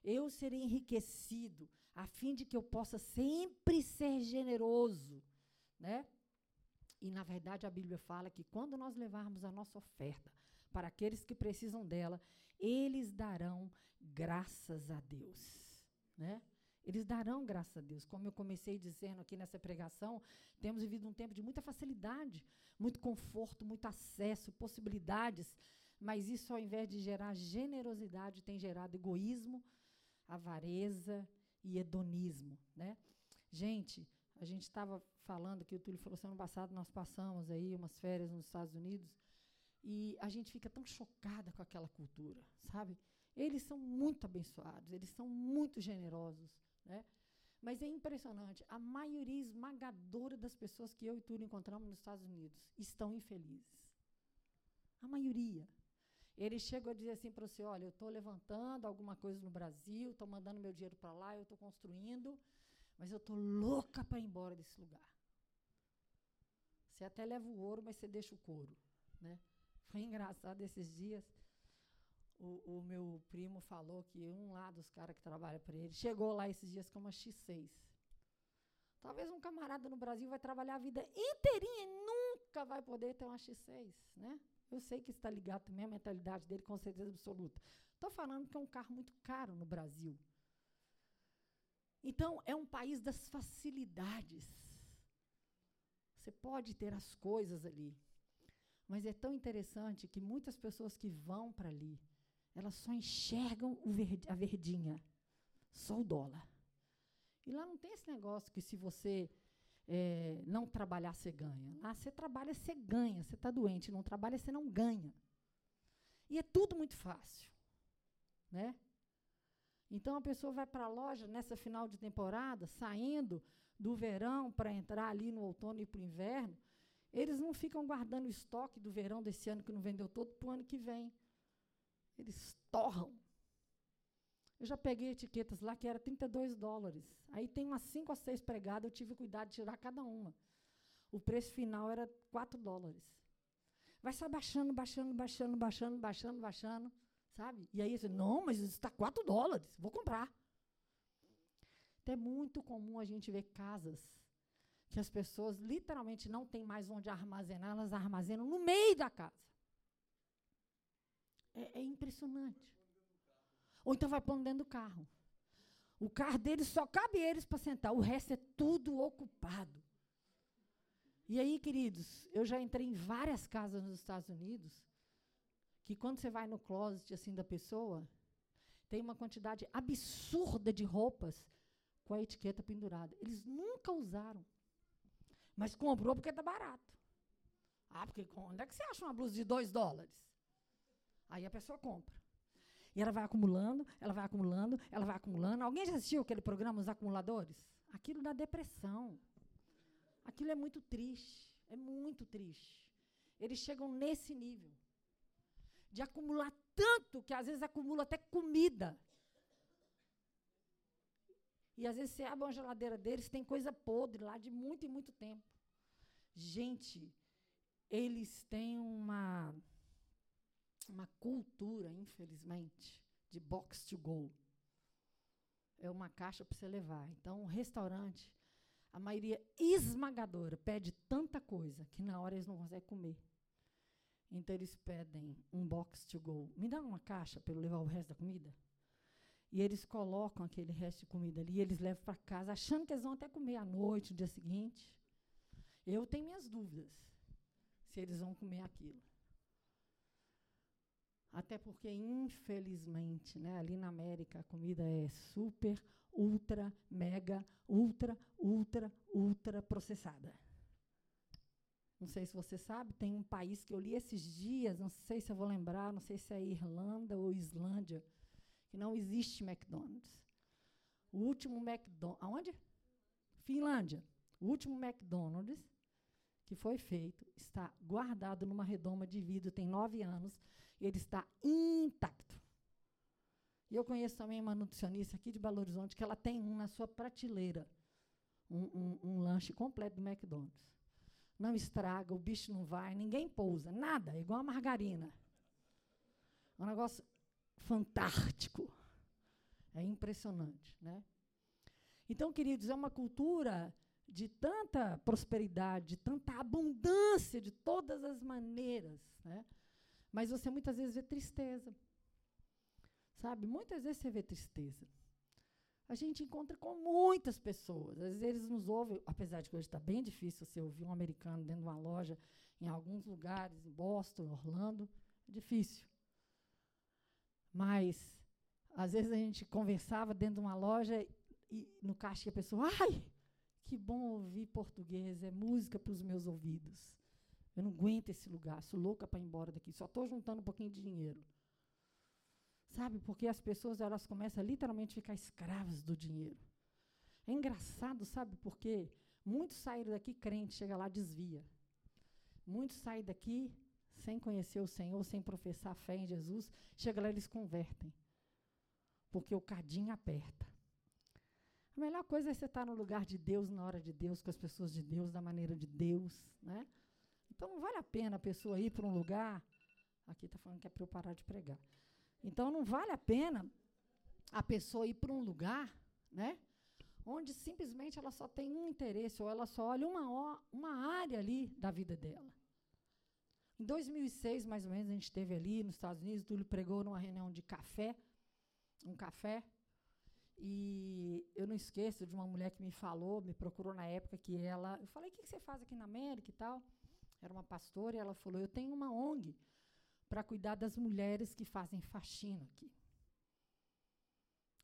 Eu serei enriquecido a fim de que eu possa sempre ser generoso, né? E na verdade a Bíblia fala que quando nós levarmos a nossa oferta para aqueles que precisam dela, eles darão graças a Deus, né? Eles darão graças a Deus. Como eu comecei dizendo aqui nessa pregação, temos vivido um tempo de muita facilidade, muito conforto, muito acesso, possibilidades, mas isso ao invés de gerar generosidade, tem gerado egoísmo, avareza, e hedonismo, né? Gente, a gente estava falando que o Túlio falou, ano passado nós passamos aí umas férias nos Estados Unidos e a gente fica tão chocada com aquela cultura, sabe? Eles são muito abençoados, eles são muito generosos, né? Mas é impressionante, a maioria esmagadora das pessoas que eu e Túlio encontramos nos Estados Unidos estão infelizes. A maioria. Ele chegou a dizer assim para você: olha, eu estou levantando alguma coisa no Brasil, estou mandando meu dinheiro para lá, eu estou construindo, mas eu estou louca para ir embora desse lugar. Você até leva o ouro, mas você deixa o couro. Né? Foi engraçado esses dias. O, o meu primo falou que um lá dos caras que trabalha para ele chegou lá esses dias com uma X6. Talvez um camarada no Brasil vai trabalhar a vida inteirinha e nunca vai poder ter uma X6, né? Eu sei que está ligado também à mentalidade dele, com certeza absoluta. Estou falando que é um carro muito caro no Brasil. Então, é um país das facilidades. Você pode ter as coisas ali. Mas é tão interessante que muitas pessoas que vão para ali, elas só enxergam verde, a verdinha, só o dólar. E lá não tem esse negócio que se você é, não trabalhar, você ganha. Lá você trabalha, você ganha. Você está doente, não trabalha, você não ganha. E é tudo muito fácil. Né? Então a pessoa vai para a loja nessa final de temporada, saindo do verão para entrar ali no outono e para o inverno, eles não ficam guardando o estoque do verão desse ano que não vendeu todo para o ano que vem. Eles torram. Eu já peguei etiquetas lá que era 32 dólares. Aí tem umas 5 ou 6 pregadas, eu tive cuidado de tirar cada uma. O preço final era 4 dólares. Vai só baixando, baixando, baixando, baixando, baixando, baixando, sabe? E aí você, não, mas isso está 4 dólares, vou comprar. Então é muito comum a gente ver casas que as pessoas literalmente não têm mais onde armazenar, elas armazenam no meio da casa. É, é impressionante. Ou então vai pondo dentro do carro. O carro deles só cabe eles para sentar, o resto é tudo ocupado. E aí, queridos, eu já entrei em várias casas nos Estados Unidos que quando você vai no closet assim da pessoa, tem uma quantidade absurda de roupas com a etiqueta pendurada. Eles nunca usaram. Mas comprou porque está barato. Ah, porque onde é que você acha uma blusa de 2 dólares? Aí a pessoa compra. E ela vai acumulando, ela vai acumulando, ela vai acumulando. Alguém já assistiu aquele programa Os Acumuladores? Aquilo dá depressão. Aquilo é muito triste. É muito triste. Eles chegam nesse nível de acumular tanto que às vezes acumula até comida. E às vezes você abre uma geladeira deles, tem coisa podre lá de muito e muito tempo. Gente, eles têm uma uma cultura, infelizmente, de box to go. É uma caixa para você levar. Então, o restaurante, a maioria esmagadora pede tanta coisa que na hora eles não conseguem comer. Então, eles pedem um box to go. Me dá uma caixa para eu levar o resto da comida? E eles colocam aquele resto de comida ali, e eles levam para casa, achando que eles vão até comer à noite, no dia seguinte. Eu tenho minhas dúvidas se eles vão comer aquilo. Até porque, infelizmente, né, ali na América, a comida é super, ultra, mega, ultra, ultra, ultra processada. Não sei se você sabe, tem um país que eu li esses dias, não sei se eu vou lembrar, não sei se é Irlanda ou Islândia, que não existe McDonald's. O último McDonald's. Aonde? Finlândia. O último McDonald's que foi feito está guardado numa redoma de vidro, tem nove anos, ele está intacto. E eu conheço também uma nutricionista aqui de Belo Horizonte que ela tem um na sua prateleira, um, um, um lanche completo do McDonald's. Não estraga, o bicho não vai, ninguém pousa, nada, é igual a margarina. É um negócio fantástico. É impressionante, né? Então, queridos, é uma cultura de tanta prosperidade, de tanta abundância de todas as maneiras, né? Mas você muitas vezes vê tristeza. Sabe? Muitas vezes você vê tristeza. A gente encontra com muitas pessoas. Às vezes eles nos ouvem, apesar de que hoje está bem difícil você ouvir um americano dentro de uma loja, em alguns lugares, em Boston, Orlando, é difícil. Mas, às vezes a gente conversava dentro de uma loja e no caixa a pessoa, ai, que bom ouvir português, é música para os meus ouvidos. Eu não aguento esse lugar, sou louca para ir embora daqui, só estou juntando um pouquinho de dinheiro. Sabe, porque as pessoas elas começam a literalmente ficar escravas do dinheiro. É engraçado, sabe, porque muitos saíram daqui crente, chega lá desvia. Muitos saem daqui sem conhecer o Senhor, sem professar fé em Jesus, chega lá eles convertem. Porque o cadinho aperta. A melhor coisa é você estar no lugar de Deus, na hora de Deus, com as pessoas de Deus, da maneira de Deus. Né? Então não vale a pena a pessoa ir para um lugar. Aqui está falando que é para eu parar de pregar. Então não vale a pena a pessoa ir para um lugar, né? Onde simplesmente ela só tem um interesse, ou ela só olha uma, uma área ali da vida dela. Em 2006, mais ou menos, a gente esteve ali nos Estados Unidos, Túlio pregou numa reunião de café, um café, e eu não esqueço de uma mulher que me falou, me procurou na época que ela. Eu falei: o que você faz aqui na América e tal? Era uma pastora e ela falou: eu tenho uma ONG para cuidar das mulheres que fazem faxina aqui.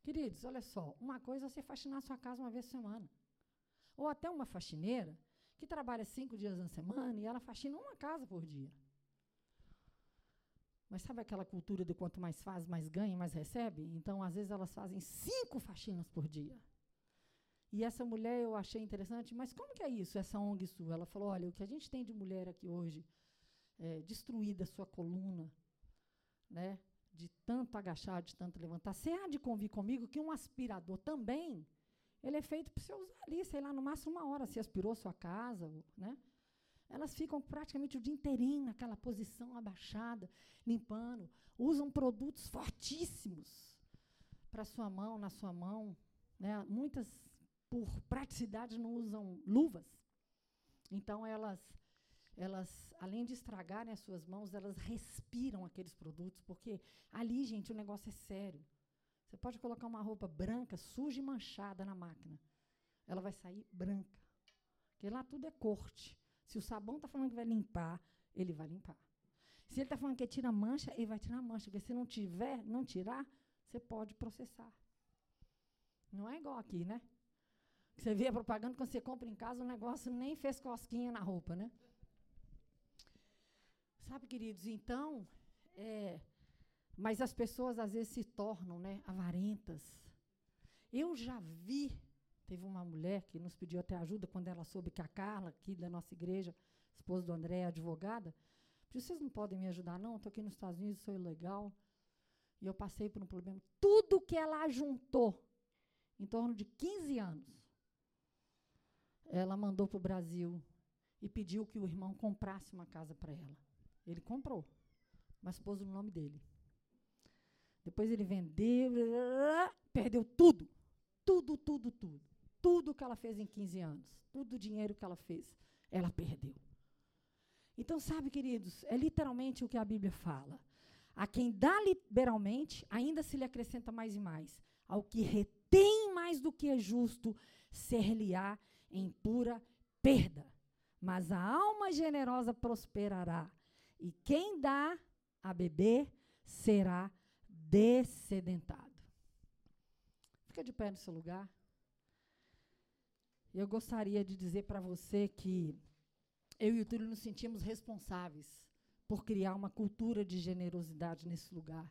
Queridos, olha só, uma coisa é você faxinar sua casa uma vez por semana. Ou até uma faxineira que trabalha cinco dias na semana e ela faxina uma casa por dia. Mas sabe aquela cultura de quanto mais faz, mais ganha, mais recebe? Então, às vezes, elas fazem cinco faxinas por dia. E essa mulher eu achei interessante, mas como que é isso, essa ONG sua? Ela falou: olha, o que a gente tem de mulher aqui hoje, é, destruída a sua coluna, né, de tanto agachar, de tanto levantar, você há de convir comigo que um aspirador também, ele é feito para você usar ali, sei lá, no máximo uma hora, se aspirou sua casa, né? Elas ficam praticamente o dia inteirinho naquela posição abaixada, limpando, usam produtos fortíssimos para sua mão, na sua mão, né? Muitas por praticidade, não usam luvas. Então, elas, elas, além de estragarem as suas mãos, elas respiram aqueles produtos, porque ali, gente, o negócio é sério. Você pode colocar uma roupa branca, suja e manchada na máquina. Ela vai sair branca. Porque lá tudo é corte. Se o sabão está falando que vai limpar, ele vai limpar. Se ele está falando que tira mancha, ele vai tirar mancha. Porque se não tiver, não tirar, você pode processar. Não é igual aqui, né? Você vê a propaganda quando você compra em casa, o negócio nem fez cosquinha na roupa, né? Sabe, queridos, então, é, mas as pessoas às vezes se tornam né, avarentas. Eu já vi, teve uma mulher que nos pediu até ajuda quando ela soube que a Carla, aqui da nossa igreja, esposa do André, é advogada, disse, vocês não podem me ajudar, não? Estou aqui nos Estados Unidos, sou ilegal. E eu passei por um problema. Tudo que ela juntou, em torno de 15 anos, ela mandou para o Brasil e pediu que o irmão comprasse uma casa para ela. Ele comprou, mas pôs no nome dele. Depois ele vendeu, perdeu tudo. Tudo, tudo, tudo. Tudo que ela fez em 15 anos, tudo o dinheiro que ela fez, ela perdeu. Então, sabe, queridos, é literalmente o que a Bíblia fala. A quem dá liberalmente, ainda se lhe acrescenta mais e mais. Ao que retém mais do que é justo, ser-lhe-á em pura perda. Mas a alma generosa prosperará, e quem dá a beber será descedentado. Fica de pé no seu lugar. Eu gostaria de dizer para você que eu e o Túlio nos sentimos responsáveis por criar uma cultura de generosidade nesse lugar.